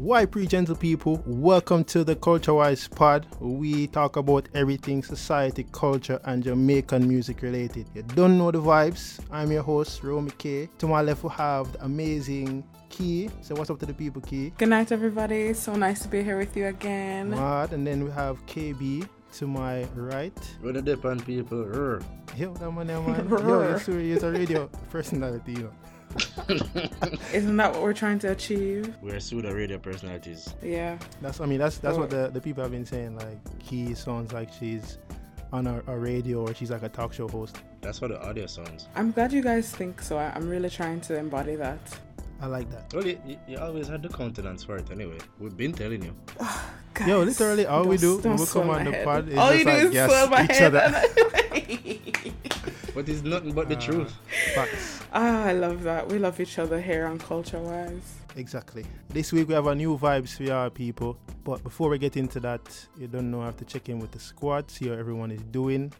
Why pre gentle people? Welcome to the Culture Wise Pod. We talk about everything society, culture, and Jamaican music related. You don't know the vibes. I'm your host, Romy K. To my left, we have the amazing Key. So, what's up to the people, Key? Good night, everybody. So nice to be here with you again. Mad. And then we have KB to my right. What the Depan people? Rrr. Yo, that man, that man. Yo, it's a, it's a radio personality, you know. Isn't that what we're trying to achieve? We're pseudo radio personalities. Yeah. That's I mean that's that's what Oh. the, the people have been saying. Like Key sounds like she's on a, a radio or she's like a talk show host. That's what the audio sounds. I'm glad you guys think so. I- I'm really trying to embody that. I like that. Well, you, you- you always had the countenance for it anyway. We've been telling you. Oh, guys, Yo, literally all we do when we swell come on the head. pod is All just you do like is gas my each head. other. and- But it's nothing but the Uh, truth. Facts. ah, I love that. We love each other here on Culture Wise. Exactly. This week we have a new vibes for y'all people. But before we get into that, you don't know, I have to check in with the squad, see how everyone is doing.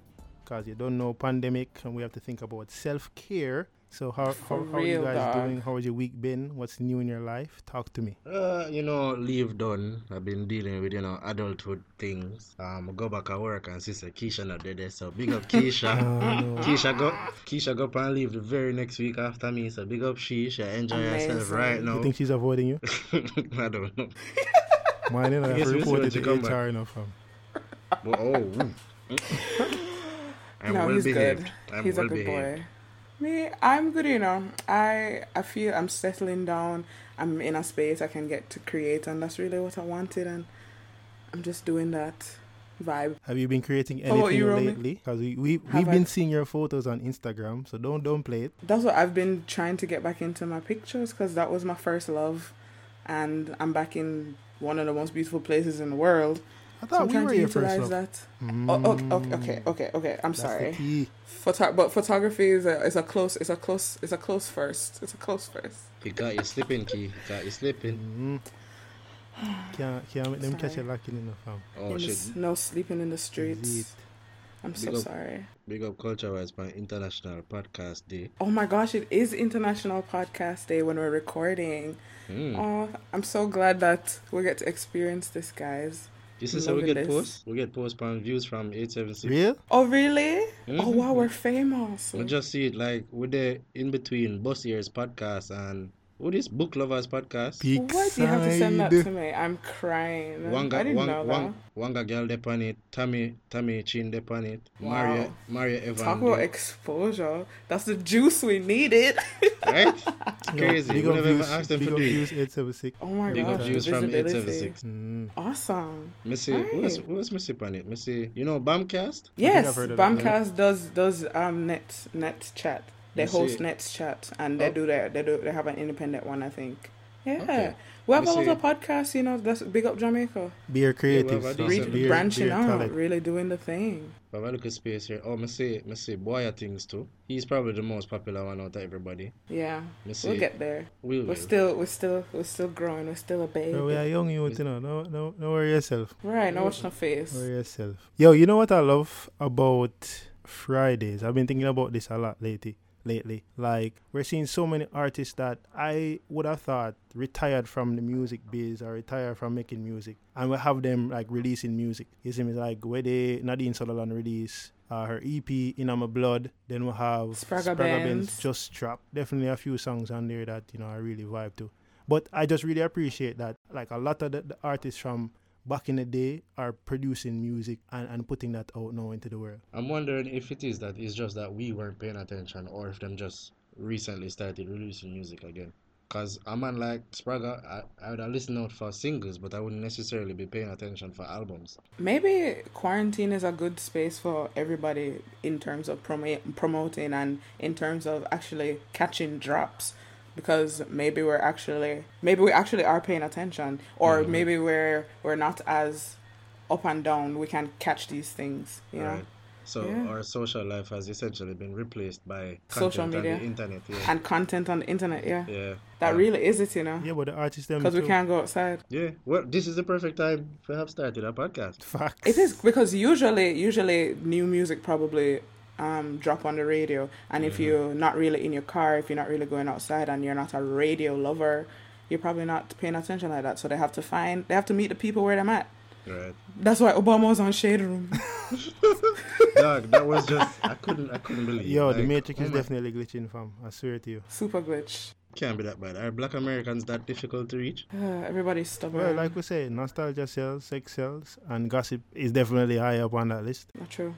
Because you don't know pandemic and we have to think about self care. So how, how, how are you guys dog. doing? How has your week been? What's new in your life? Talk to me. Uh, you know, leave done. I've been dealing with, you know, adulthood things. Um, I go back at work and sister Keisha not there, so big up Keisha. Oh, no. Keisha go Keisha go up and leave the very next week after me, so big up she. She enjoy herself Amazing. right You think she's avoiding you? I don't know. Mine, you know, I have Yes, to report when it she to come. HR, you know, fam. But, oh. I'm no, well he's behaved. good. I'm he's well a good behaved. boy. Me, I'm good. You know, I I feel I'm settling down. I'm in a space I can get to create, and that's really what I wanted. And I'm just doing that vibe. Have you been creating anything you, lately? Because we, we, Have we've I- been seeing your photos on Instagram, so don't don't play it. That's what I've been trying to get back into my pictures because that was my first love, and I'm back in one of the most beautiful places in the world. I So thought I'm we trying were to your utilize love. that. Oh, okay, okay, okay, Mm, okay, okay. I'm that's sorry. the. Photo- but photography is a is a close it's a close it's a close first. It's a close first. He got you slipping, Key. He got you slipping. Mm. Can't, can't make them catch you Sorry. lacking in the fam. Oh, in the shit. s- no sleeping in the Is streets. it? I'm so Big up. sorry. Big up Culture Wise by International Podcast Day. Oh my gosh, it is International Podcast Day when we're recording. Mm. Oh, I'm so glad that we get to experience this, guys. This is how we get this. posts. We get posts on views from 876. Real? Oh really? Oh Mhm. wow, we're famous. I just see it like with the in between Boss Ears podcast and what is Book Lovers podcast. Peak Why do you have to send that to me? I'm crying. Wanga, I didn't Wanga, know that. Wanga, Wanga girl dep on it. Tammy, Tammy Chin dep on it. Wow. Maria, Maria Evan. Talk about exposure. That's the juice we needed. right? It's crazy. Big We up never even views, asked them big to up do views 876. Oh my Big up gosh, views the from visibility. 876. Mm. Awesome. Missy, who's Right. who's Missy on it? Missy, you know Bamcast? Yes, I've heard of that, Bamcast does does um net net chat. They You see host net chat and they Oh. do their they do they have an independent one I think. Yeah. Okay. We have You a lot of podcasts, you know, that's big up Jamaica. Beer creatives. a so Re- decent beer, branching beer out, talent. really doing the thing. But I look at space here. Oh, Missy, Missy Boya things too. He's probably the most popular one out of everybody. Yeah. Missy, We'll get there. We will. We're still we're still we're still growing. We're still a baby. Bro, we are young youth, you know. No, no, no worry yourself. Right, now watch no face. Worry yourself. Yo, you know what I love about Fridays? I've been thinking about this a lot lately. Lately, like we're seeing so many artists that I would have thought retired from the music biz or retired from making music, and we have them like releasing music. You see me like where they Nadine Sutherland release uh, her EP In My Blood. Then we have Spragga Benz Benz. Just Trap. Definitely a few songs on there that you know I really vibe to. But I just really appreciate that like a lot of the, the artists from back in the day are producing music and, and putting that out now into the world. I'm wondering if it is that it's just that we weren't paying attention or if them just recently started releasing music again. Cause a man like Spragga, I, I would have listened out for singles, but I wouldn't necessarily be paying attention for albums. Maybe quarantine is a good space for everybody in terms of promo- promoting and in terms of actually catching drops because maybe we're actually maybe we actually are paying attention or Mhm. maybe we're we're not as up and down we can catch these things you know So Yeah. our social life has essentially been replaced by Social media. on the internet. Yeah. and content on the internet yeah yeah. that Yeah. really is it you know Yeah, but the artists them because we can't go outside Yeah. Well, this is the perfect time to have started a podcast. Facts. It is because usually, usually new music probably um, drop on the radio, and if Mhm. you're not really in your car, if you're not really going outside, and you're not a radio lover, you're probably not paying attention like that. So they have to find, they have to meet the people where they're at. Right. That's why Obama was on Shade Room. Dog, that was just I couldn't I couldn't believe. Yo, the Matrix oh is my- definitely glitching, fam. I swear to you. Super glitch. can't be that bad. Are Black Americans that difficult to reach? Uh, everybody's stubborn. Well, like we say, nostalgia sells, sex sells, and gossip is definitely high up on that list. Not true.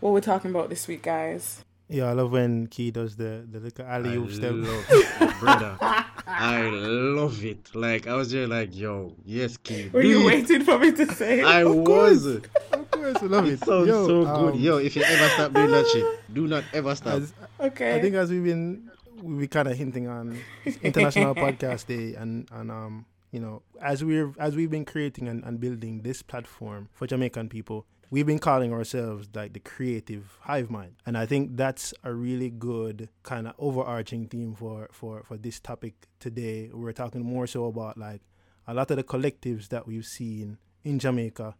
What we're talking about this week, guys? Yeah, I love when Key does the the little alley I oop step. love it, brother. I love it. Like I was just like, yo, yes, Key. Were you it. waiting for me to say? it? I Of was. Of course, I love It it. sounds Yo, so um, good. Yo, if you ever stop doing that shit, do not ever stop. as- okay. I think as we've been we been kind of hinting on International Podcast Day, and and um you know as we're as we've been creating and, and building this platform for Jamaican people, we've been calling ourselves like the creative hive mind, and I think that's a really good kind of overarching theme for for for this topic today. We're talking more so about like a lot of the collectives that we've seen in Jamaica,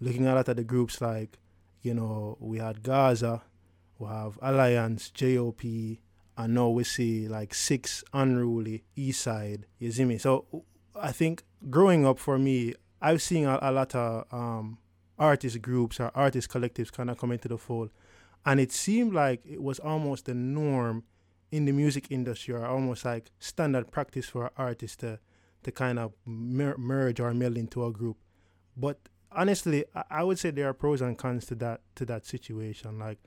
looking at a lot of the groups like you know we had Gaza, we have Alliance, JOP, and now we see like six unruly East Side. You see me? So I think growing up for me, I've seen a, a lot of um, artist groups or artist collectives kind of come into the fold, and it seemed like it was almost the norm in the music industry, or almost like standard practice for artists to to kind of mer- merge or meld into a group. But honestly, I, I would say there are pros and cons to that to that situation. Like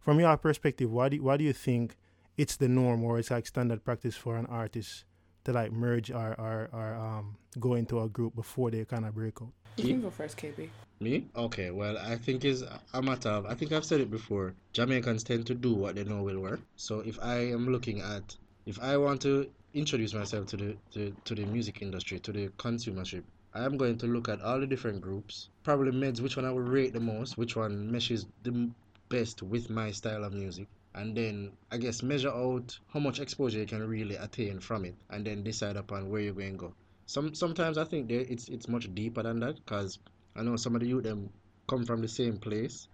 from your perspective, why do why do you think it's the norm or it's like standard practice for an artist to like merge or or, or um go into a group before they kind of break out? you can go first, KB. Me? Okay, well, I think is a matter of, I think I've said it before, Jamaicans tend to do what they know will work. So if I am looking at, if I want to introduce myself to the, to, to the music industry, to the consumership, I am going to look at all the different groups, probably meds, which one I would rate the most, which one meshes the best with my style of music. And then I guess measure out how much exposure you can really attain from it, and then decide upon where you're going to go. Some sometimes I think there it's it's much deeper than that, because I know some of the youth them come from the same place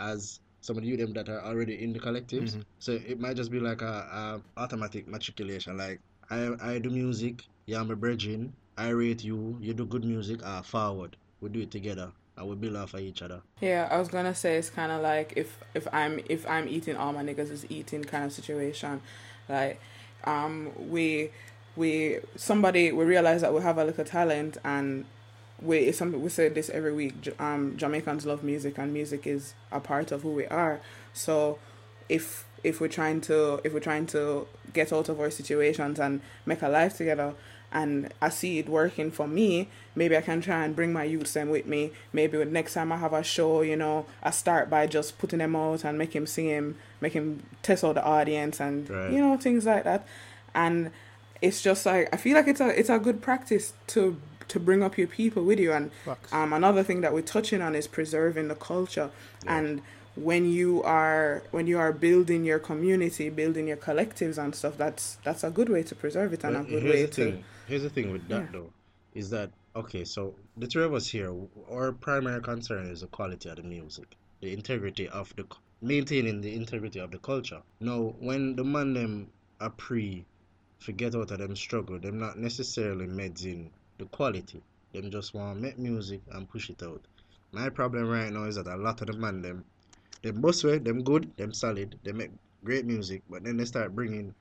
as some of the youth them that are already in the collectives. Mhm. So it might just be like a, a automatic matriculation. Like I I do music, yeah, I'm a brethren. I rate you, you do good music, ah forward. We do it together and would build off of each other. Yeah, I was gonna say it's kind of like if if I'm if I'm eating, all my niggas is eating kind of situation. Like, um, we we somebody we realize that we have a little talent and we it's something we say this every week. Um, Jamaicans love music and music is a part of who we are. So, if if we're trying to if we're trying to get out of our situations and make a life together and I see it working for me, maybe I can try and bring my youths them with me. Maybe with next time I have a show, you know, I start by just putting them out and make him sing him, make him test out the audience and Right. you know things like that. And it's just like I feel like it's a it's a good practice to to bring up your people with you. And um, another thing that we're touching on is preserving the culture and when you are when you are building your community building your collectives and stuff that's that's a good way to preserve it and a good way to thing. Here's the thing with that Yeah. though, is that okay? So the three of us here, our primary concern is the quality of the music, the integrity of the, maintaining the integrity of the culture. Now, when the man them are pre, forget out of them struggle, them not necessarily medding the quality. Them just want to make music and push it out. My problem right now is that a lot of the man them, them both way, them good, them solid, they make great music, but then they start bringing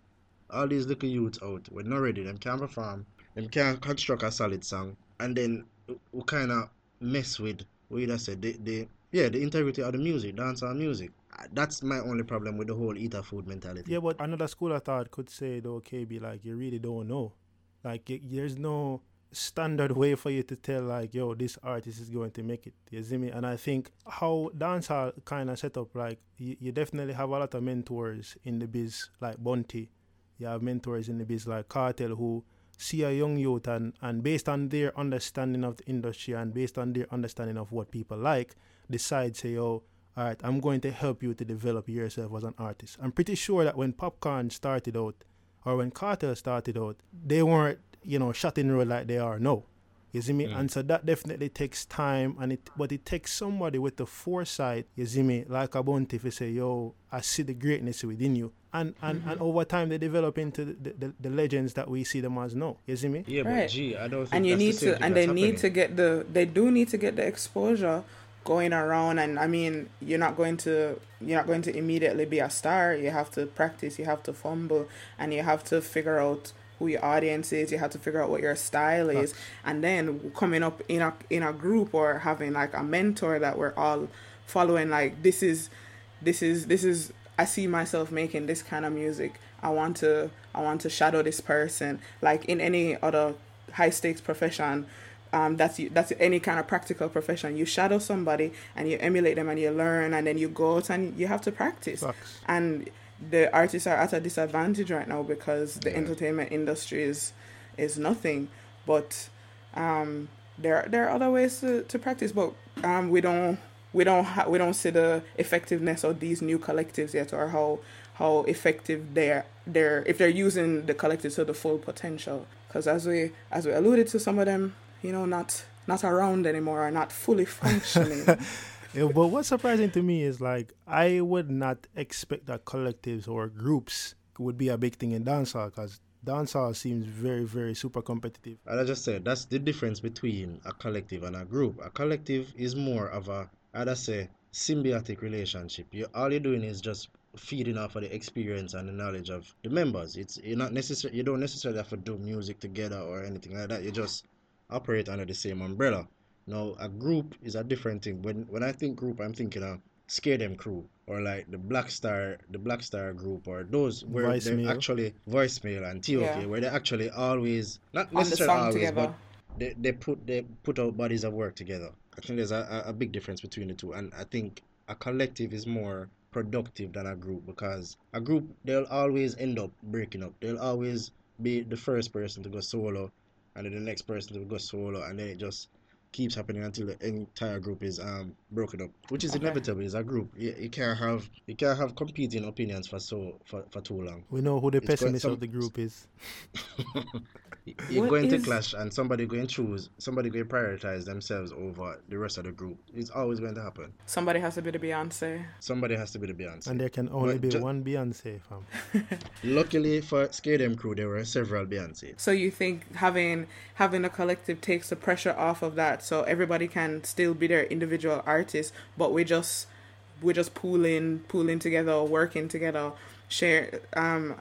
all these little youths out when not ready, them can't perform, them can't construct a solid song, and then we kind of mess with what you said, the, the yeah, the integrity of the music, dancehall music. Uh, That's my only problem with the whole eat a food mentality. Yeah, but another school of thought could say though, KB, like you really don't know. Like there's no standard way for you to tell like, yo, this artist is going to make it. You see me? And I think how dancehall kind of set up, like you, you definitely have a lot of mentors in the biz, like Bounty. You have mentors in the biz like Kartel who see a young youth and, and based on their understanding of the industry and based on their understanding of what people like, decide say, yo, all right, I'm going to help you to develop yourself as an artist. I'm pretty sure that when Popcaan started out, or when Kartel started out, they weren't, you know, shot in road like they are now. You see me? Mm. And so that definitely takes time, and it, but it takes somebody with the foresight. You see me? Like a Bounty, if you say, "Yo, I see the greatness within you," and and, and mm-hmm. over time they develop into the, the, the legends that we see them as now. You see me? Yeah, but Right. gee, I don't think and you that's the need same to and that's they need to get the they do need to get the exposure going around. And i mean you're not going to you're not going to immediately be a star. You have to practice you have to fumble and you have to figure out who your audience is. You have to figure out what your style is. And then coming up in a in a group or having like a mentor that we're all following like this is this is this is I see myself making this kind of music. I want to I want to shadow this person. Like in any other high stakes profession, um, that's you that's any kind of practical profession. You shadow somebody and you emulate them and you learn and then you go out and you have to practice. Facts. And the artists are at a disadvantage right now because the Yeah. entertainment industry is is nothing. But um, there there are other ways to, to practice, but um, we don't we don't ha- we don't see the effectiveness of these new collectives yet, or how how effective they're they're if they're using the collectives to the full potential. Because as we as we alluded to, some of them you know not not around anymore, are not fully functioning. Yeah, but what's surprising to me is like I would not expect that collectives or groups would be a big thing in dancehall because dancehall seems very very super competitive. And I just said that's the difference between a collective and a group. A collective is more of a, I'd just say, symbiotic relationship. You all you're doing is just feeding off of the experience and the knowledge of the members. It's you're not necessary. You don't necessarily have to do music together or anything like that. You just operate under the same umbrella. Now a group is a different thing. When when I think group, I'm thinking of Scare Dem Crew or like the Black Star, the Black Star group or those where Voicemail. they actually voicemail and TOK Yeah. where they actually always not On the necessarily always, together. but they, they put they put out bodies of work together. I think there's a, a a big difference between the two, and I think a collective is more productive than a group because a group they'll always end up breaking up. They'll always be the first person to go solo, and then the next person to go solo, and then it just keeps happening until the entire group is um broken up, which is Okay. inevitable. It's a group. You, you can't have you can't have competing opinions for so for, for too long. We know who the It's got pessimist some- of the group is. You're What going to clash, and somebody going to choose, somebody going to prioritize themselves over the rest of the group. It's always going to happen. Somebody has to be the Beyonce. Somebody has to be the Beyonce. And there can only But be ju- one Beyonce, fam. Luckily for Scare Dem Crew, there were several Beyonce. So you think having having a collective takes the pressure off of that, so everybody can still be their individual artists, but we just we're just pooling pooling together, working together, share. Um,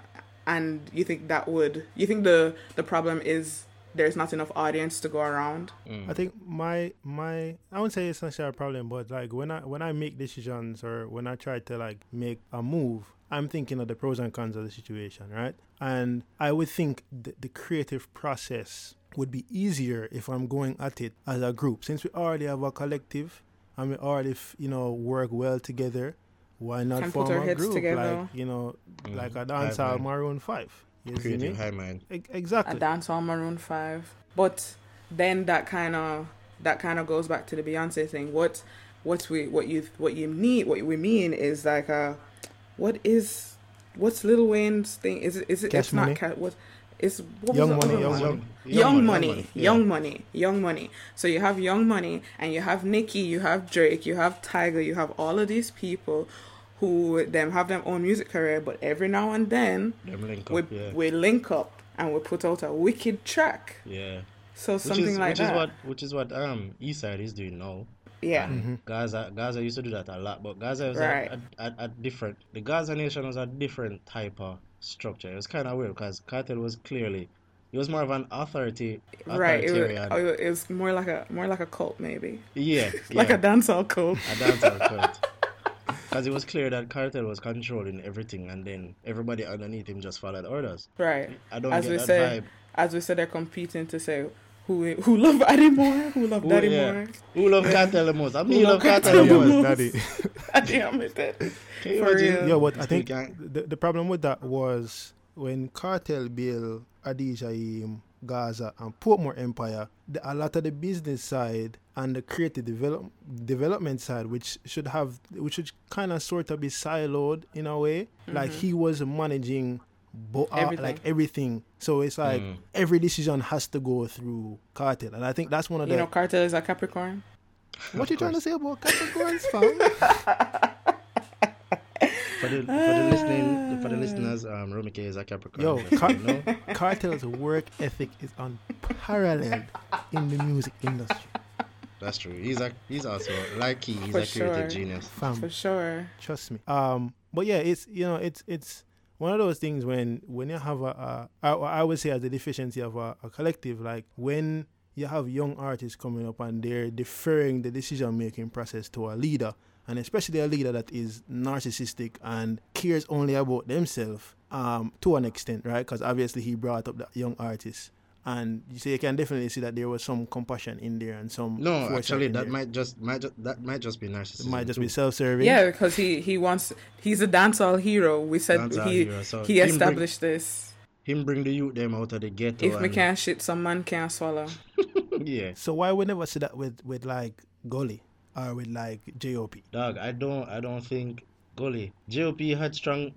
and you think that would you think the the problem is there's not enough audience to go around? Mm. I think my my I wouldn't say it's necessarily a problem, but like when I when I make decisions or when I try to like make a move, I'm thinking of the pros and cons of the situation, right? And I would think the, the creative process would be easier if I'm going at it as a group, since we already have a collective and we already you know work well together. Why not Can form put our a heads group together. like you know Mm. like a Hive dancehall. Maroon Five? You see Creative me? high mind. E- A Exactly. dance on Maroon Five, but then that kind of that kind of goes back to the Beyonce thing. What what we what you what you need what we mean is like uh what is what's Lil Wayne's thing? Is it is it Cash it's Money? not ca- what is what Young was Money, other Young one? Money. Young, money, yeah. young money, young money. So you have young money, and you have Nicki, you have Drake, you have Tyga, you have all of these people who them have their own music career, but every now and then Them link we yeah. we link up and we put out a wicked track. yeah. So Which something is, like which that. is what which is what um Eastside is doing now. yeah. And Gaza Gaza used to do that a lot, but Gaza was Right. a, a, a, a different. The Gaza Nation was a different type of structure. It was kind of weird because Kartel was clearly, it was more of an authority, Right. It was, oh, it was more like a more like a cult maybe. yeah, Like yeah, a dancehall cult. a dancehall cult. Because it was clear that Kartel was controlling everything, and then everybody underneath him just followed orders. Right. I don't As get we that say vibe. as we said they're competing to say who who love Addy more, who love Who- Daddy yeah. more. Who love Kartel the most? I mean, love love Kartel the Kartel the most. most? Daddy. Addy Hamilton. Can you For imagine? real. Yeah, but I think the, the problem with that was when Kartel Bill, Adidjahiem, Gaza, and Portmore Empire, the, a lot of the business side and the creative develop, development side, which should have, which should kind of sort of be siloed in a way, like mm-hmm. he was managing. Bo- uh, like everything, so it's like Mm. every decision has to go through Kartel, and I think that's one of You the. You know, Kartel is a Capricorn. what you trying to say about Capricorns, fam? for the for the listening for the listeners, um, Romike is a Capricorn. Yo, Car- you know. Kartel's work ethic is unparalleled in the music industry. That's true. He's a he's also like he, he's For a creative sure. genius. Fam, For sure. trust me. Um, but yeah, it's you know, it's it's one of those things when when you have a, a I, I would say as a deficiency of a, a collective, like when you have young artists coming up and they're deferring the decision making process to a leader, and especially a leader that is narcissistic and cares only about themselves, um, to an extent, right? Because obviously he brought up that young artist. And you see, you can definitely see that there was some compassion in there and some No, foresight actually, that there. might just might ju- that might just be narcissism. It might just too. be self-serving. Yeah, because he he wants he's a dancehall hero. We said Dancehall he hero, so he him bring- established this. Him bring the youth them out of the ghetto. If me can't shit, some man can't swallow. yeah, So why we never see that with with like Gully or with like J.O.P. dog. I don't I don't think Gully JOP had strong.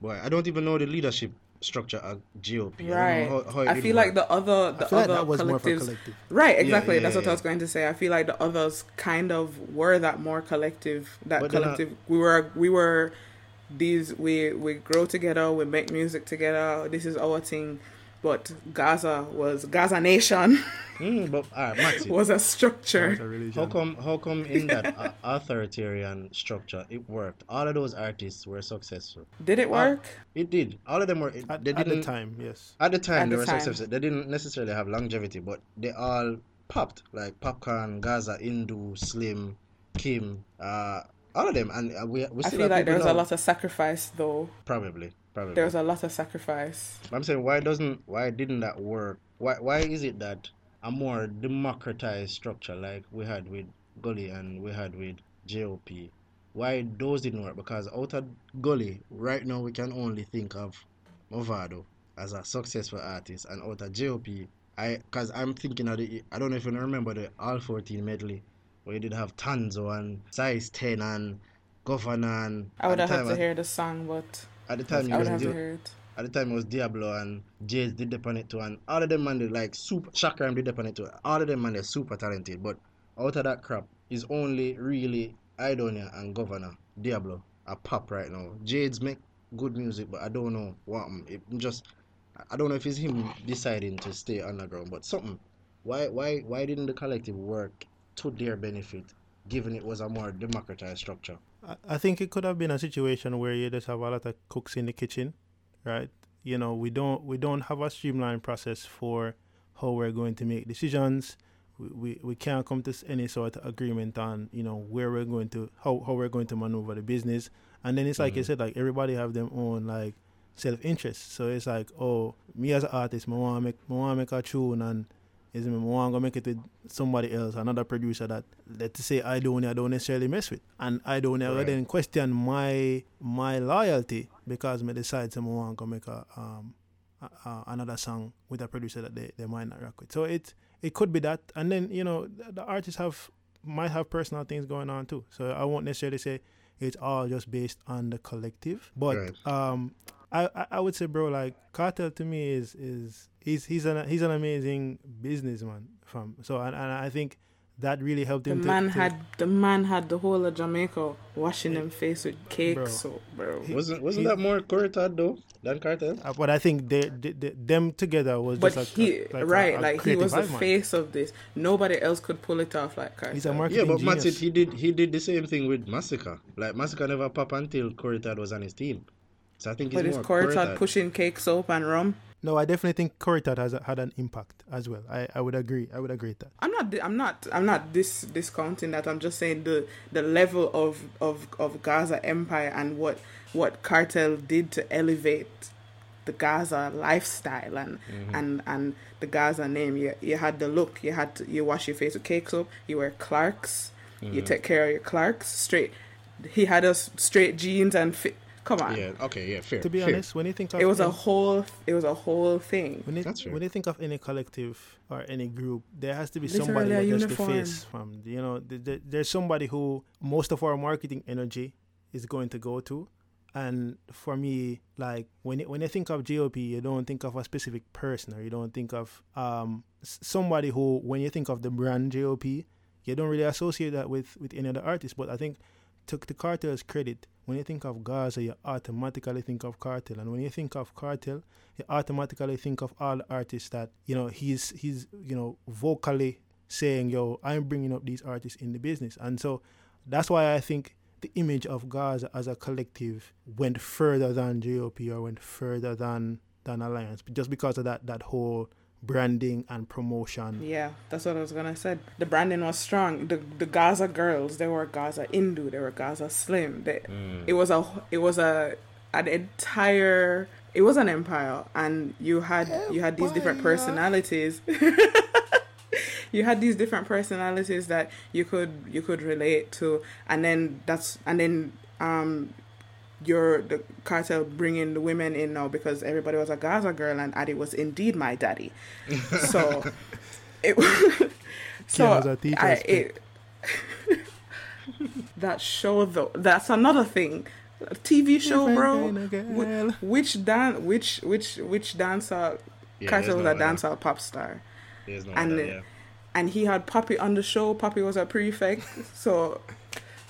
Boy, I don't even know the leadership structure of JOP. I Right. don't how, how I did feel work. like the other the I feel like other that was more for collectives. collective. Right, exactly. yeah, That's what yeah. I was going to say. I feel like the others kind of were that more collective. That But they're not- collective. We were we were these we we grow together. We make music together. This is our thing. But Gaza was Gaza Nation Mm, but alright, Maxi. was a structure. a. How come? How come in that uh, authoritarian structure it worked? All of those artists were successful. Did it work? It did. All of them were. It, At, they at the time, yes. At the time, At they the were time. successful. They didn't necessarily have longevity, but they all popped like Popcaan, Gaza, Indu, Slim, Kim, uh, all of them. And uh, we we I feel like there people was a lot of sacrifice though. Probably, probably. There was a lot of sacrifice. I'm saying why doesn't why didn't that work? Why why is it that a more democratized structure like we had with Gully and we had with JOP, why those didn't work? Because out of Gully, right now we can only think of Mavado as a successful artist, and out of JOP, I because I'm thinking of the I don't know if you remember the All 14 medley where you did have Tanzo and Size 10 and Govana and I would have the had to hear the song, but at the time it was Di- to hear it. at the time it was Diablo and Jays did dip on it too and all of them man they like super Shakram did dip on it too. All of them man they're super talented. But out of that crap is only really Idonia and Govana Diablo a pop right now. Jades make good music but I don't know what um, it just I don't know if it's him deciding to stay underground but something. Why why why didn't the collective work to their benefit given it was a more democratized structure? I, think it could have been a situation where you just have a lot of cooks in the kitchen, right? You know, we don't we don't have a streamlined process for how we're going to make decisions. We, we, we can't come to any sort of agreement on you know where we're going to how, how we're going to maneuver the business and then it's like you Mhm. said like everybody have their own like self-interest so it's like oh me as an artist I want to make I want to make a tune and is me want to make it with somebody else another producer that let's say I don't I don't necessarily mess with and I don't ever Right. then question my my loyalty because me decide to want to make a um a, a, another song with a producer that they, they might not rock with so it it could be that and then you know the, the artists have might have personal things going on too so I won't necessarily say it's all just based on the collective but Right. um I, I I would say, bro, like Kartel to me is is he's he's an he's an amazing businessman. From so and, and I think that really helped The him. to- man to, had the man had the whole of Jamaica washing Hey, them face with cake bro. soap, bro. He- Wasn't wasn't he- that more Corey Todd though than Kartel? uh, but I think they, they, they them together was But just like he a, like right, a like he was the man. face of this. Nobody else could pull it off like Carter. He's a marketing Yeah, but genius. Matsit, he did he did the same thing with Masicka. Like Masicka never pop until Corey Todd was on his team. So I think it's But is more Corey Todd Cortad. pushing cake soap and rum? No, I definitely think Corey Todd has had an impact as well. I, I would agree. I would agree with that. I'm not. I'm not. I'm not dis discounting that. I'm just saying the the level of of of Gaza Empire and what what Kartel did to elevate the Gaza lifestyle and Mm-hmm. and and the Gaza name. You you had the look. You had to, you wash your face with cake soap. You wear Clarks. You Mm-hmm. take care of your Clarks straight. He had us straight jeans and fit. Come on. Yeah, okay, yeah, fair. To be fair. honest, when you think of It was a any- whole. It was a whole thing. when you, That's fair. when you think of any collective or any group, there has to be Literally somebody a that's just the face. From you know, th- th- there's somebody who most of our marketing energy is going to go to. And for me, like when you, when you think of JOP, you don't think of a specific person, or you don't think of um somebody who, when you think of the brand JOP, you don't really associate that with with any other artist. But I think to to Carter's credit, when you think of Gaza, you automatically think of Kartel, and when you think of Kartel, you automatically think of all the artists that you know he's he's you know vocally saying, "Yo, I'm bringing up these artists in the business," and so that's why I think the image of Gaza as a collective went further than JOP or went further than than Alliance, just because of that that whole branding and promotion. Yeah, that's what I was gonna say. The branding was strong. The the Gaza girls, they were Gaza Indu, they were Gaza Slim. They, Mm. It was a it was a an entire it was an empire, and you had you had these different personalities. you had these different personalities that you could you could relate to, and then that's and then um your the Kartel bringing the women in now because everybody was a Gaza girl and Addie was indeed my daddy. So it so Yeah, a teacher's I, it, that show though that's another thing. A TV show, bro. Different kind of girl. Wh- Which dan which which which dancer Yeah, Kartel there's was a no other. dancer pop star. No and other, the- yeah. And he had Poppy on the show. Poppy was a prefect. So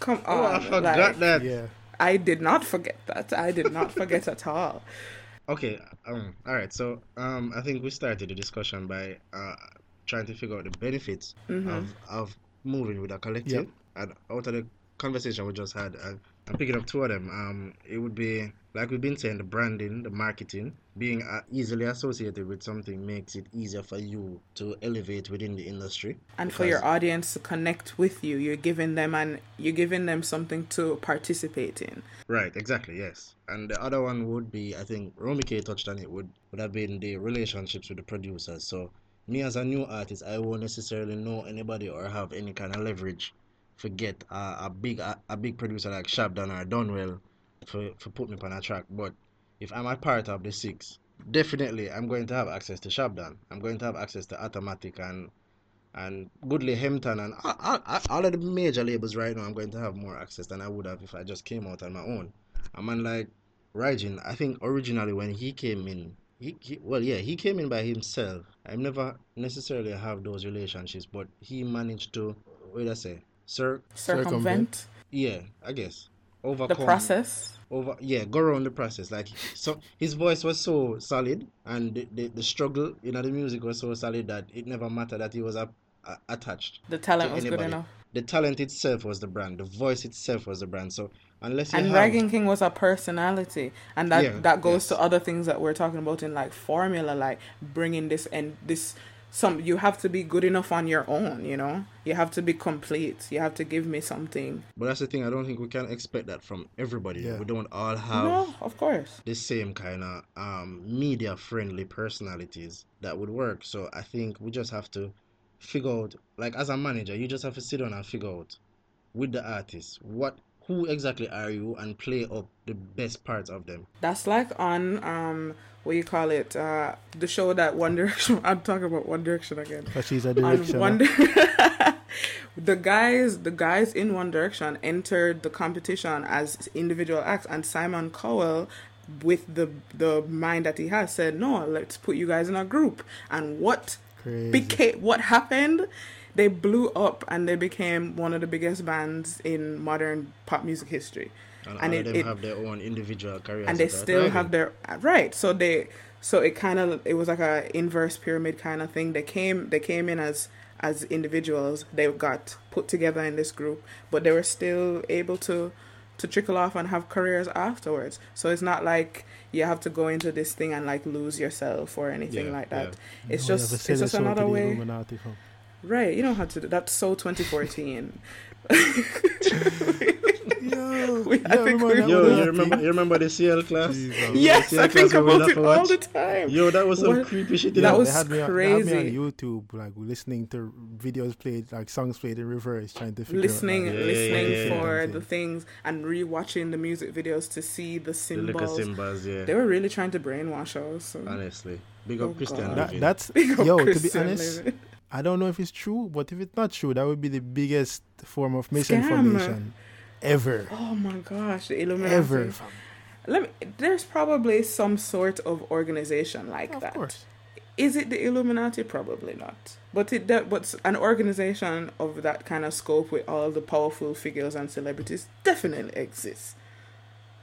come on. Oh, I forgot like, that. Yeah. I did not forget that. I did not forget at all. Okay, um, all right. So, um, I think we started the discussion by uh trying to figure out the benefits Mm-hmm. of of moving with a collective. And out of the conversation we just had, I, I'm picking up two of them. Um, it would be like we've been saying, the branding, the marketing, being uh, easily associated with something makes it easier for you to elevate within the industry. and for your audience to connect with you you're giving them and you're giving them something to participate in Right, exactly, yes. And the other one would be, I think Romy K touched on it, would, would have been the relationships with the producers. So, me as a new artist, I won't necessarily know anybody or have any kind of leverage for get a, a big a, a big producer like Shabdan or Donwell for, for put me on a track. But if I'm a part of the six, definitely I'm going to have access to Shabdan. I'm going to have access to Automatic and and Goodly Hempton and all, all, all of the major labels right now, I'm going to have more access than I would have if I just came out on my own. A man like Rygin, I think originally when he came in, he, he well yeah, he came in by himself. I never necessarily have those relationships, but he managed to what did I say? Sir circumvent. Yeah, I guess. Over the process. Over yeah go around the process. Like so his voice was so solid and the, the, the struggle you know the music was so solid that it never mattered that he was up, uh, attached the talent was good enough. The talent itself was the brand. The voice itself was the brand. So unless you and have Rygin King was a personality. And that Yeah, that goes yes. to other things that we're talking about in like formula like bringing this and this some you have to be good enough on your own you know? You have to be complete. You have to give me something. But that's the thing i don't think we can expect that from everybody. Yeah. we don't all have no of course. the same kind of um, media friendly personalities that would work. So I think we just have to figure out, like as a manager, you just have to sit down and figure out with the artists what who exactly are you and play up the best parts of them. That's like on um what you call it uh the show that One Direction. I'm talking about One Direction again. But she's a On direction. One the guys the guys in One Direction entered the competition as individual acts, and Simon Cowell. With the the mind that he has, said no. Let's put you guys in a group. And what Crazy. became what happened? They blew up and they became one of the biggest bands in modern pop music history And, And all it- of them it- have their own individual careers. and they still have their right so they so it kind of it was like a inverse pyramid kind of thing they came they came in as as individuals they got put together in this group but they were still able to to trickle off and have careers afterwards so it's not like you have to go into this thing and like lose yourself or anything Yeah, like that yeah. it's No, just it's just your soul to another the way Illuminati, fam. Right you don't have to do that's so 2014 Yo, We- yeah, think remember Yo, one? you remember you remember the CL class? Jesus. yes Yeah, i think class we about it all the time Yo, that was some What- creepy shit. that was they had me on, they had me crazy. on YouTube, like listening to videos played, like songs played in reverse, trying to figure listening out. Yeah, listening yeah, yeah, for yeah. the things and rewatching the music videos to see the the liquor symbols. symbols, yeah. They were really trying to brainwash us. So. Honestly, big Oh, up Christian. That, that's Big up yo. To be honest, Levin. I don't know if it's true, but if it's not true, that would be the biggest form of misinformation ever, Oh my gosh, the Illuminati. ever. Let me. There's probably some sort of organization like Of that. course. Is it the Illuminati? Probably not. But it but an organization of that kind of scope with all the powerful figures and celebrities definitely exists.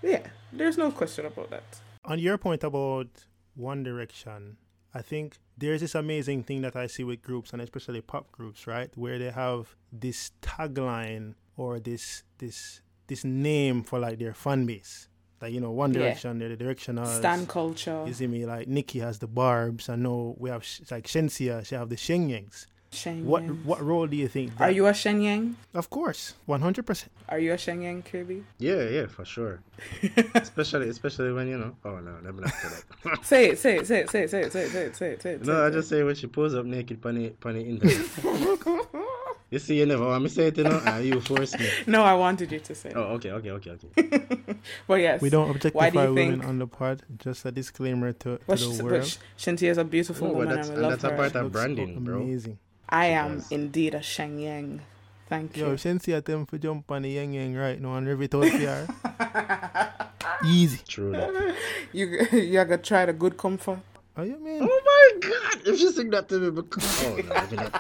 Yeah, there's no question about that. On your point about One Direction, I think there's this amazing thing that I see with groups and especially pop groups, right? Where they have this tagline or this this this name for like their fan base. Like, you know, One Yeah. Direction, they're the directioners. Stan culture, You see me like Nicki has the barbs. I know we have sh- like Shenseea, she have the Shenyengs. Shenyeng. What what role do you think? That... Are you a Shenyeng? Of course, one hundred percent. Are you a Shenyeng, Kirby? Yeah, yeah, for sure. especially especially when you know. Oh no, let me not say that. say it, say it, say it, say it, say it, say it, say it, say it. Say no, say I just say when she pulls up naked, punny punny in there. You see, you never want me to say it, you know, and you forced me. no, I wanted you to say it. Oh, okay, okay, okay, okay. well, yes. We don't objectify do women think... on the part. Just a disclaimer to, to well, the world. But Shinti is a beautiful no, woman. That's, and, and that's a part of branding, bro. Amazing. I She am does. indeed a Shenyeng. Thank Yo, you. if Shenseea them for jump on the yang yang right now and rev it out for. Easy. True that. You you gotta try the good comfort. Oh, you mean? Oh my god! If you sing that to me, because oh no, let me not,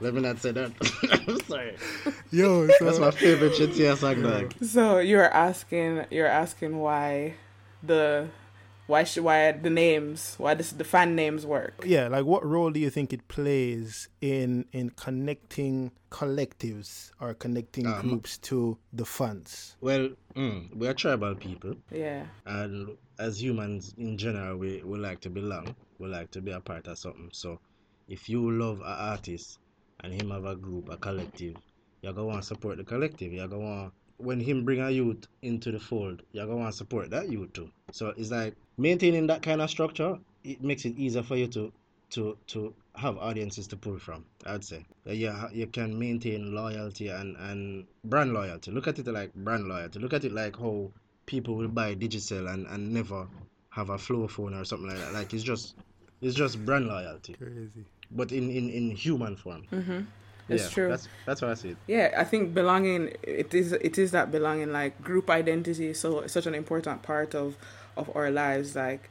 let me not say that. I'm sorry. Yo, That's my favorite Shenseea song, dog. So you're asking you're asking why the why should why the names why this the fan names work. yeah, like what role do you think it plays in in connecting collectives or connecting Um, groups to the fans? Well, mm, we are tribal people, Yeah. and as humans in general, we, we like to belong. We like to be a part of something. So, if you love an artist and him have a group, a collective, you're gonna want to support the collective. You're gonna want when him bring a youth into the fold, you're gonna want to support that youth too. So it's like maintaining that kind of structure. It makes it easier for you to to to have audiences to pull from. I'd say that you you can maintain loyalty and and brand loyalty. Look at it like brand loyalty. Look at it like how people will buy Digicel and and never have a flow phone or something like that. Like it's just it's just brand loyalty, Crazy. but in in in human form. Mm-hmm. It's yeah, true. That's that's how I see. Yeah, I think belonging it is it is that belonging like group identity is so such an important part of of our lives like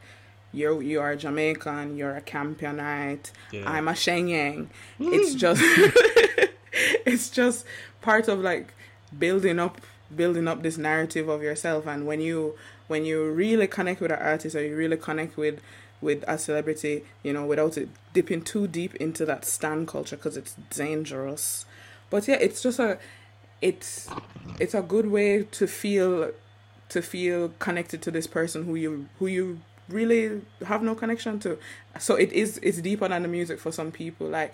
you're you are Jamaican, you're a Campionite, Yeah. I'm a Shenyeng. Hmm. It's just it's just part of like building up building up this narrative of yourself and when you when you really connect with an artist or you really connect with with a celebrity you know without it dipping too deep into that stan culture because it's dangerous. But yeah it's just a it's it's a good way to feel to feel connected to this person who you who you really have no connection to. So it is it's deeper than the music for some people. Like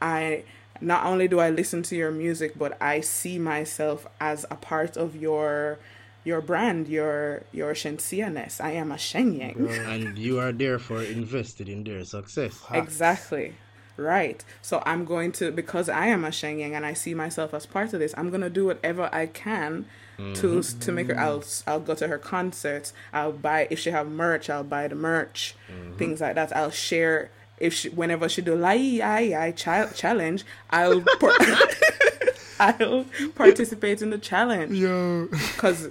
i not only do i listen to your music but i see myself as a part of your your brand your your shenseea-ness i am a shenyeng and you are therefore invested in their success. Exactly. Right. So I'm going to because I am a Shenyeng and I see myself as part of this. I'm gonna do whatever I can to mm-hmm. to make her. I'll I'll go to her concerts. I'll buy if she have merch. I'll buy the merch. Mm-hmm. Things like that. I'll share if she whenever she do lai ai ai child challenge. I'll par- I'll participate in the challenge Yo. because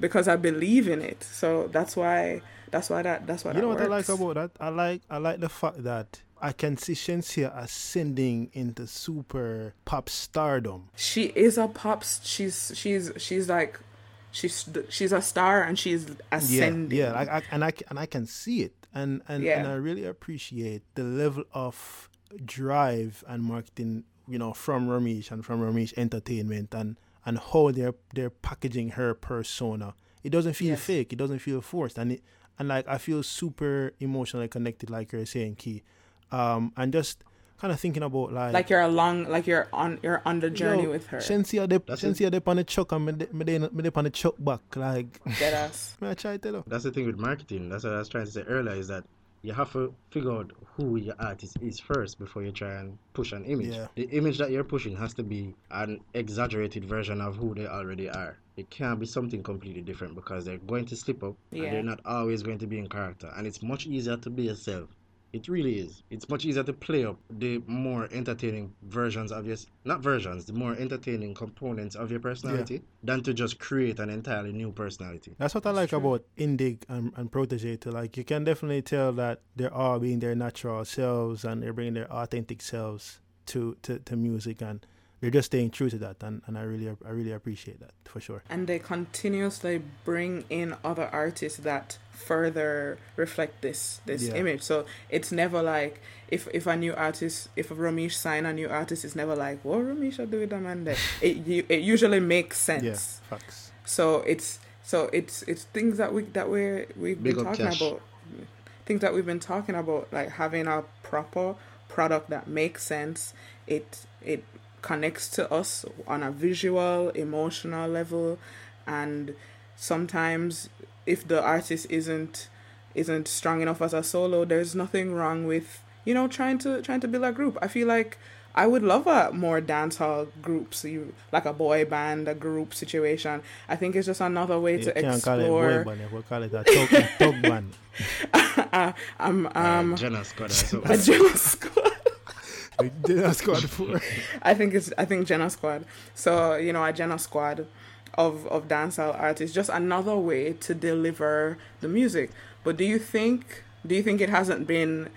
because I believe in it. So that's why that's why that that's why You that know what I like about that? I like I like the fact that I can see Shenseea ascending into super pop stardom. she is a pop she's she's she's like she's she's a star and she's ascending Yeah, yeah, like I, and I and I can see it, and and, and I really appreciate the level of drive and marketing, you know, from Romeich and from Romeich Entertainment, and and how they're they're packaging her persona. It doesn't feel Yes. fake. It doesn't feel forced, and it and like I feel super emotionally connected, like you're saying, Key, um, and just kind of thinking about like like you're along like you're on you're on the journey yo, with her Shenseea de That's it. Shenseea de on the chuck and me de- me de me on the chuck back like. Dead ass. me I try to tell you. That's the thing with marketing. That's what I was trying to say earlier is that you have to figure out who your artist is first before you try and push an image. Yeah. The image that you're pushing has to be an exaggerated version of who they already are. It can't be something completely different because they're going to slip up Yeah. and they're not always going to be in character. And it's much easier to be yourself. It really is. It's much easier to play up the more entertaining versions of your not versions, the more entertaining components of your personality than to just create an entirely new personality. That's what I like true. about Indig and, and Protoje too. Like you can definitely tell that they're all being their natural selves and they're bringing their authentic selves to, to, to music and they're just staying true to that, and, and I really I really appreciate that for sure. And they continuously bring in other artists that further reflect this this Yeah. image. So it's never like if if a new artist if a Romeich sign a new artist, it's never like what Romeich should do with them and that. It you- it usually makes sense. Yeah, facts. So it's so it's it's things that we that we we've Big been talking Cash. about. Things that we've been talking about, like having a proper product that makes sense. It it connects to us on a visual, emotional level, and sometimes if the artist isn't isn't strong enough as a solo, there's nothing wrong with you know trying to trying to build a group. I feel like I would love a more dancehall groups, you like a boy band, a group situation. I think it's just another way You to can't call it boy band, we'll call it a tug, tug band. uh, I'm um uh, Jenna Scott. Jenna Squad. We did that squad before. I think it's I think Jenna Squad. So you know a Jenna Squad of of dancehall artists, just another way to deliver the music. But do you think do you think it hasn't been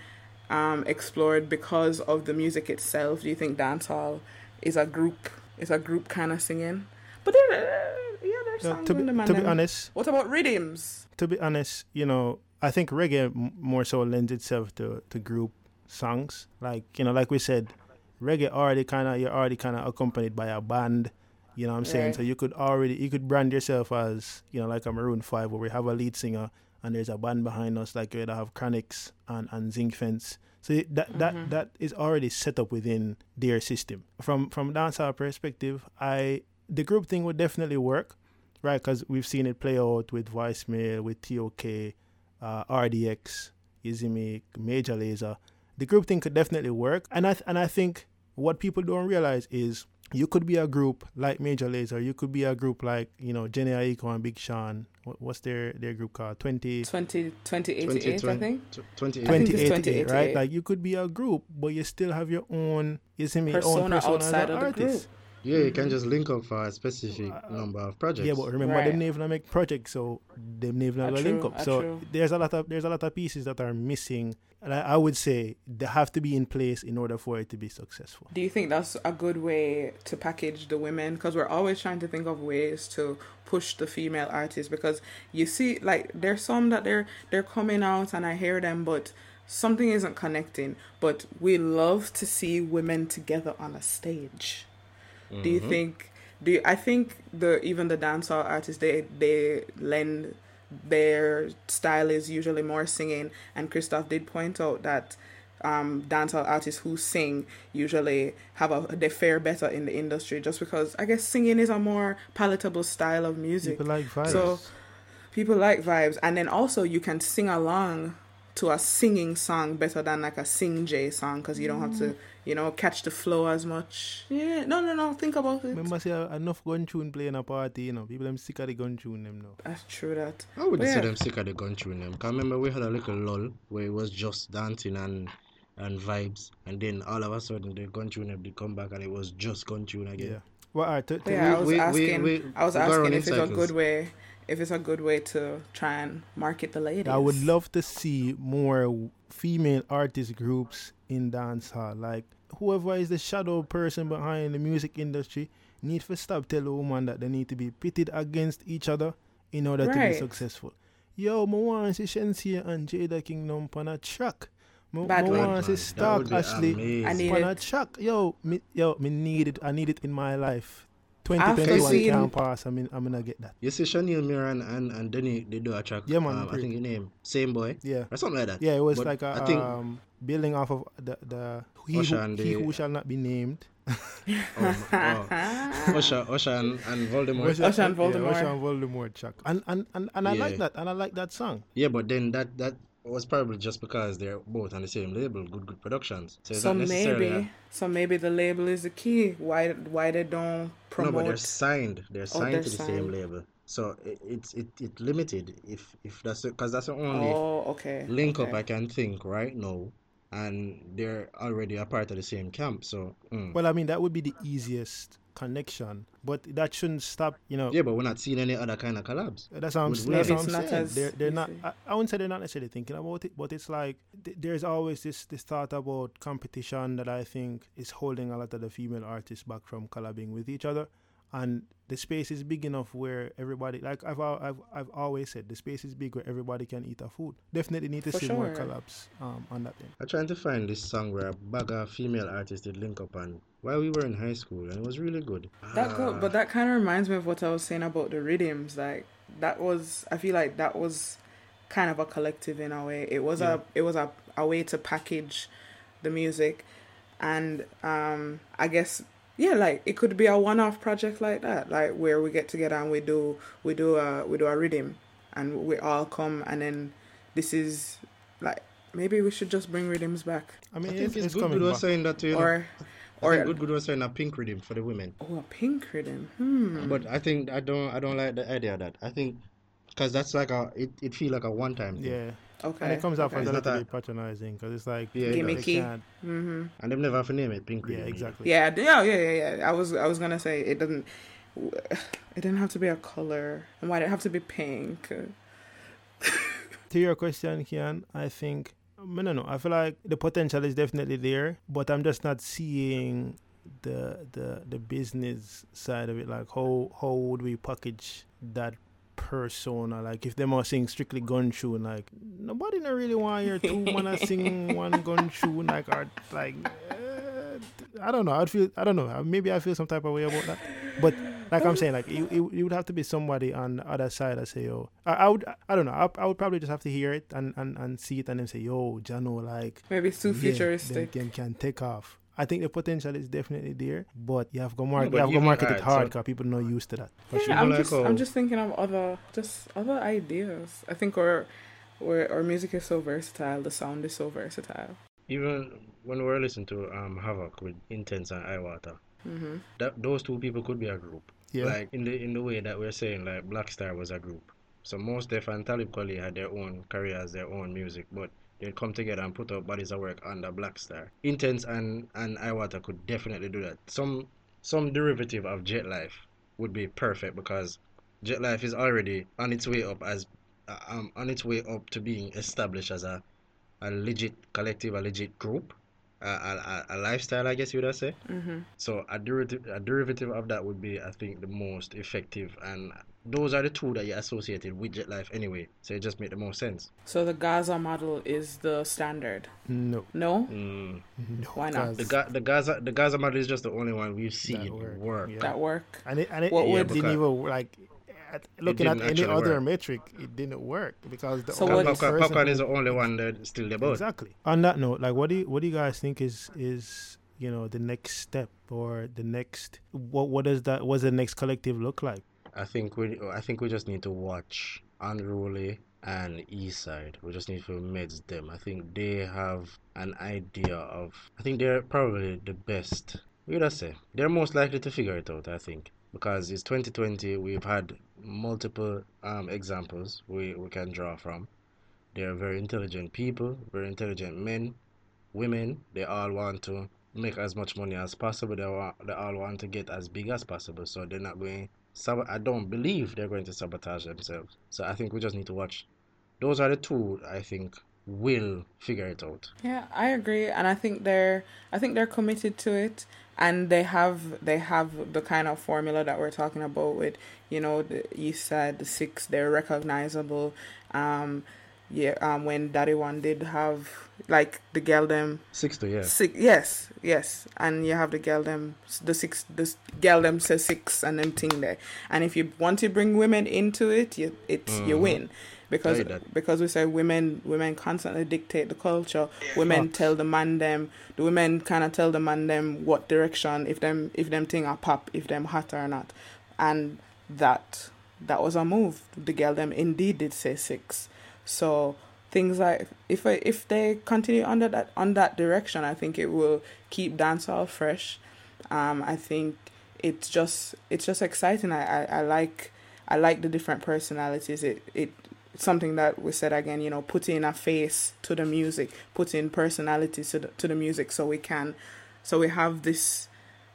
um, explored because of the music itself? Do you think dancehall is a group is a group kind of singing? But there, uh, yeah, there's songs to in be, the to be honest, what about rhythms? to be honest, you know, I think reggae m- more so lends itself to, to group songs. Like, you know, like we said, reggae already kind of, you're already kind of accompanied by a band. You know what I'm saying? Right. So you could already, you could brand yourself as, you know, like a Maroon 5 where we have a lead singer and there's a band behind us, like you'd have Chronixx and, and Zinc Fence. So that, Mhm. that, that is already set up within their system. From, from dancehall perspective, I, the group thing would definitely work right? Because we've seen it play out with voicemail, with TOK, uh, RDX, Izimi, Major Lazer. The group thing could definitely work, and I th- and I think what people don't realize is you could be a group like Major Lazer, you could be a group like you know Jhené Aiko and Big Sean. What's their their group called? Twenty. 20, 2088, I 20, think. tw- 28. I think it's 2088, right? Like you could be a group, but you still have your own, you see me, own Persona persona outside an of the artist. group. Yeah, you can just link up for a specific number of projects. Yeah, but remember Right. them never make projects, so them never Ah, gonna true, link up. ah, So true. there's a lot of there's a lot of pieces that are missing, and I, I would say they have to be in place in order for it to be successful. Do you think that's a good way to package the women? Because we're always trying to think of ways to push the female artists. Because you see, like there's some that they're they're coming out, and I hear them, but something isn't connecting. But we love to see women together on a stage. Do you Mhm. think? Do you, I think the even the dancehall artists they they lend their style is usually more singing, and Christoph did point out that um, dancehall artists who sing usually have a they fare better in the industry just because I guess singing is a more palatable style of music. People like vibes. So people like vibes, and then also you can sing along to a singing song better than like a sing J song because you don't have to you know catch the flow as much. Yeah, no, no, no. Think about it. Remember, say uh, enough gun tune playing a party, you know. People them sick of the gun tune them now. That's true. That I would But say them sick of the gun tune them. Cause remember we had a little lull where it was just dancing and and vibes, and then all of a sudden the gun tune they come back and it was just gun tune Yeah. again. Well, alright, to, to, yeah, I was we- we- asking. we- I was asking if it's a cycles. good way. If it's a good way to try and market the ladies. I would love to see more female artist groups in dancehall. Like whoever is the shadow person behind the music industry need to stop telling women that they need to be pitted against each other in order to be successful. Yo, I want to see Shenseea and Jada Kingdom on a track. I Bad one. want to Man, see Stalk would be Ashley amazing. I need on a track. Yo, me, yo, me need it. I need it in my life. After 2021 seeing- can't pass. I mean, I'm gonna get that. You see Chanel Mirren and, and Denny they do a track. Yeah, man, Um, I think the name same boy Yeah. or something like that. Yeah, it was But like a I think- um, building off of the the he, Usher who, and he the- who shall not be named. Oh, oh. Usher, Usher and, and Voldemort. Usher and yeah, Voldemort. Usher and Voldemort track. And and and, and I like that. And I like that song. Yeah, but then that that was probably just because they're both on the same label, Good Good Productions. So, So maybe, so maybe the label is the key. Why, why they don't a- no, but they're signed. They're Oh, signed they're to the signed. same label. So it, it's it, it limited if if that's because that's the only oh, okay. link okay. up I can think right now, and they're already a part of the same camp. So mm. Well, I mean, that would be the easiest connection, but that shouldn't stop. You know, yeah, but we're not seeing any other kind of collabs. that's what I'm, that's what Maybe I'm it's not saying. as They're, they're not. I, I wouldn't say they're not necessarily thinking about it, but it's like th- there's always this this thought about competition that I think is holding a lot of the female artists back from collabing with each other. And the space is big enough where everybody, like I've I've I've always said, the space is big where everybody can eat a food. Definitely need to For see more sure. collabs um, on that thing. I'm trying to find this song where a bag of female artist did link up on while we were in high school, and it was really good. That go, Ah, but that kind of reminds me of what I was saying about the rhythms. Like that was, I feel like that was kind of a collective in a way. It was Yeah. a, it was a, a way to package the music, and um, I guess yeah, like it could be a one-off project like that, like where we get together and we do, we do a, we do a rhythm, and we all come, and then this is like maybe we should just bring rhythms back, I I mean, think it's, it's, it's good. Good was saying that too. You know. or, or good. Good was saying a pink rhythm for the women. oh, a pink rhythm. Hmm. But I think I don't. I don't like the idea of that. I think because that's like a. It, it feel like a one time thing. Yeah, okay. and it comes out okay. as a It's not little a- bit patronizing because it's like Yeah, it they does. Gimmicky. can't- Mm-hmm. And they've never have to name it pink Yeah, rhythm. exactly. Yeah, yeah, yeah, yeah, yeah. I was, I was gonna say it doesn't. It didn't have to be a color, and why did it have to be pink? to your question, Kian, I think I don't know. I feel like the potential is definitely there, but I'm just not seeing the the the business side of it. Like how how would we package that persona? Like if them are sing strictly gun tune, like nobody not really want your two man sing one gun tune, like or like. Uh, I don't know. I'd feel. I don't know. Maybe I feel some type of way about that. But like I'm saying, like it, it, it would have to be somebody on the other side that say, "Yo," I, I would. I don't know. I, I would probably just have to hear it and, and, and see it and then say, "Yo, Jano, like Maybe it's too yeah, futuristic. Them, them can take off." I think the potential is definitely there, but you have to market. but you have to market it alright, hard so- because people not used to that. For Yeah, sure. I'm Like, just, oh. I'm just thinking of other, just other ideas. I think our, our, our music is so versatile. The sound is so versatile. Even when we're listening to um Havoc with Intence and Iwaata, Mm-hmm. that those two people could be a group. Yeah, Like in the in the way that we're saying like Black Star was a group. So Mos Def and Talib Kweli had their own careers, their own music, but they'd come together and put out bodies of work under Black Star. Intence and and Iwaata could definitely do that. Some some derivative of Jet Life would be perfect because Jet Life is already on its way up as uh, um on its way up to being established as a a legit collective, a legit group, a, a, a a lifestyle, I guess you would say. Mm-hmm. So a derivative, a derivative of that would be, I think, the most effective, and those are the two that you're associated with Jet Life anyway. So it just made the most sense. So the Gaza model is the standard. no, No, Mm. no. Why not? The Ga- the Gaza the Gaza model is just the only one we've seen work, work. yeah. that work. and it, and it, What it would- didn't even like. At, looking at any other work. metric, it didn't work because the So only what- Popcaan, person Popcaan who- is the only one that still there. But Exactly. On that note, like, what do you what do you guys think is is you know the next step or the next what what does that what's the next collective look like? I think we I think we just need to watch Unruly and Eastside. We just need to meds them. I think they have an idea of. I think they're probably the best. Would I say? They're most likely to figure it out. I think because it's 2020. We've had multiple um, examples we we can draw from. They're very intelligent people, very intelligent men, women. They all want to make as much money as possible. They want, they all want to get as big as possible. So they're not going. Sab- I don't believe they're going to sabotage themselves. So I think we just need to watch. Those are the two I think will figure it out. Yeah, I agree, and I think they're I think they're committed to it, and they have they have the kind of formula that we're talking about with you know the East Side, the six, they're recognizable. Um, yeah, um, when Daddy One did have like the girl them Six to yeah. six, yes, yes, and you have the girl them the six the s- girl them say six and them thing there, and if you want to bring women into it, you it's you Mhm. win. Because Tell you that. because we say women women constantly dictate the culture. Women Facts. tell the man them the women kinda tell the man them what direction if them if them thing are pop, if them hot or not. And that that was a move. The girl them indeed did say six. So things like if I, if they continue under that on that direction, I think it will keep dancehall fresh. Um, I think it's just it's just exciting. I, I, I like I like the different personalities. It it something that we said again, you know, putting a face to the music, putting personality to the, to the music, so we can, so we have this,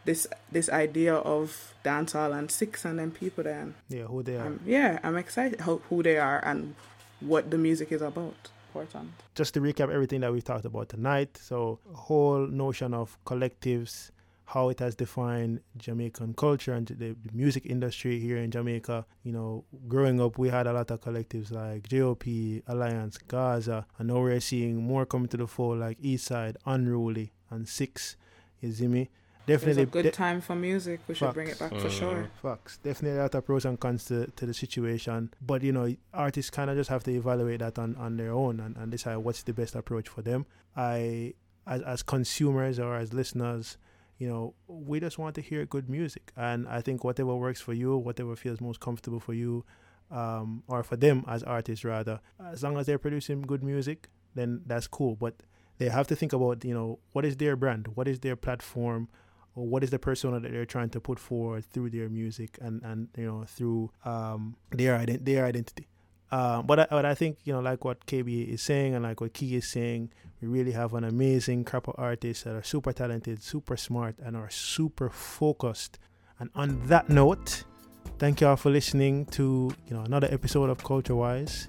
this this idea of dancehall and six and then people then. Yeah, who they are. Um, yeah, I'm excited how, who they are and what the music is about. Important. Just to recap everything that we've talked about tonight. So, whole notion of collectives, how it has defined Jamaican culture and the, the music industry here in Jamaica. You know, growing up, we had a lot of collectives like JOP, Alliance, Gaza, and now we're seeing more coming to the fore like Eastside, Unruly, and Six. You see me? Definitely. It's a good de- time for music. We should facts. bring it back mm. for sure. Facts. Definitely a lot of pros and cons to, to the situation. But, you know, artists kind of just have to evaluate that on, on their own and, and decide what's the best approach for them. I, as, as consumers or as listeners, you know, we just want to hear good music. And I think whatever works for you, whatever feels most comfortable for you, um, or for them as artists rather, as long as they're producing good music, then that's cool. But they have to think about, you know, what is their brand? What is their platform? Or what is the persona that they're trying to put forward through their music and, and you know, through um, their, ident- their identity. Um, but I, but I think you know, like what KB is saying and like what Key is saying, we really have an amazing crop of artists that are super talented, super smart, and are super focused. And on that note, thank you all for listening to you know another episode of Culture Wise.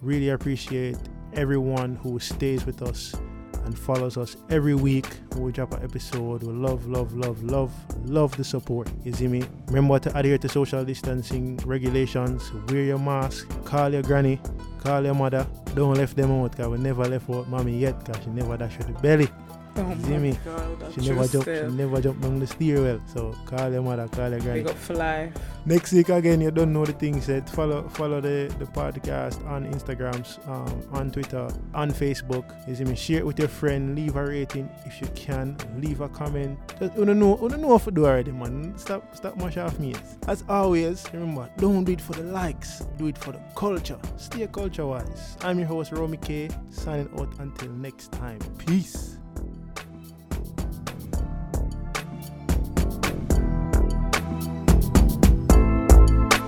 Really appreciate everyone who stays with us and follows us every week we drop an episode. We love, love, love, love, love the support. You see me? Remember to adhere to social distancing regulations, wear your mask, call your granny, call your mother. Don't left them out because we never left out mommy yet because she never dashed the belly. Oh See me? God, she never jump. She never jump down the stairwell. So call your mother, call your granny. Big up life. Next week again, you don't know the things said. Follow follow the, the podcast on Instagrams, um, on Twitter, on Facebook. You see me? Share it with your friend. Leave a rating if you can. Leave a comment. Just you don't know, you don't know what to do already, man. Stop stop much off me. As always, remember, don't do it for the likes. Do it for the culture. Stay culture wise. I'm your host Romy K. Signing out until next time. Peace.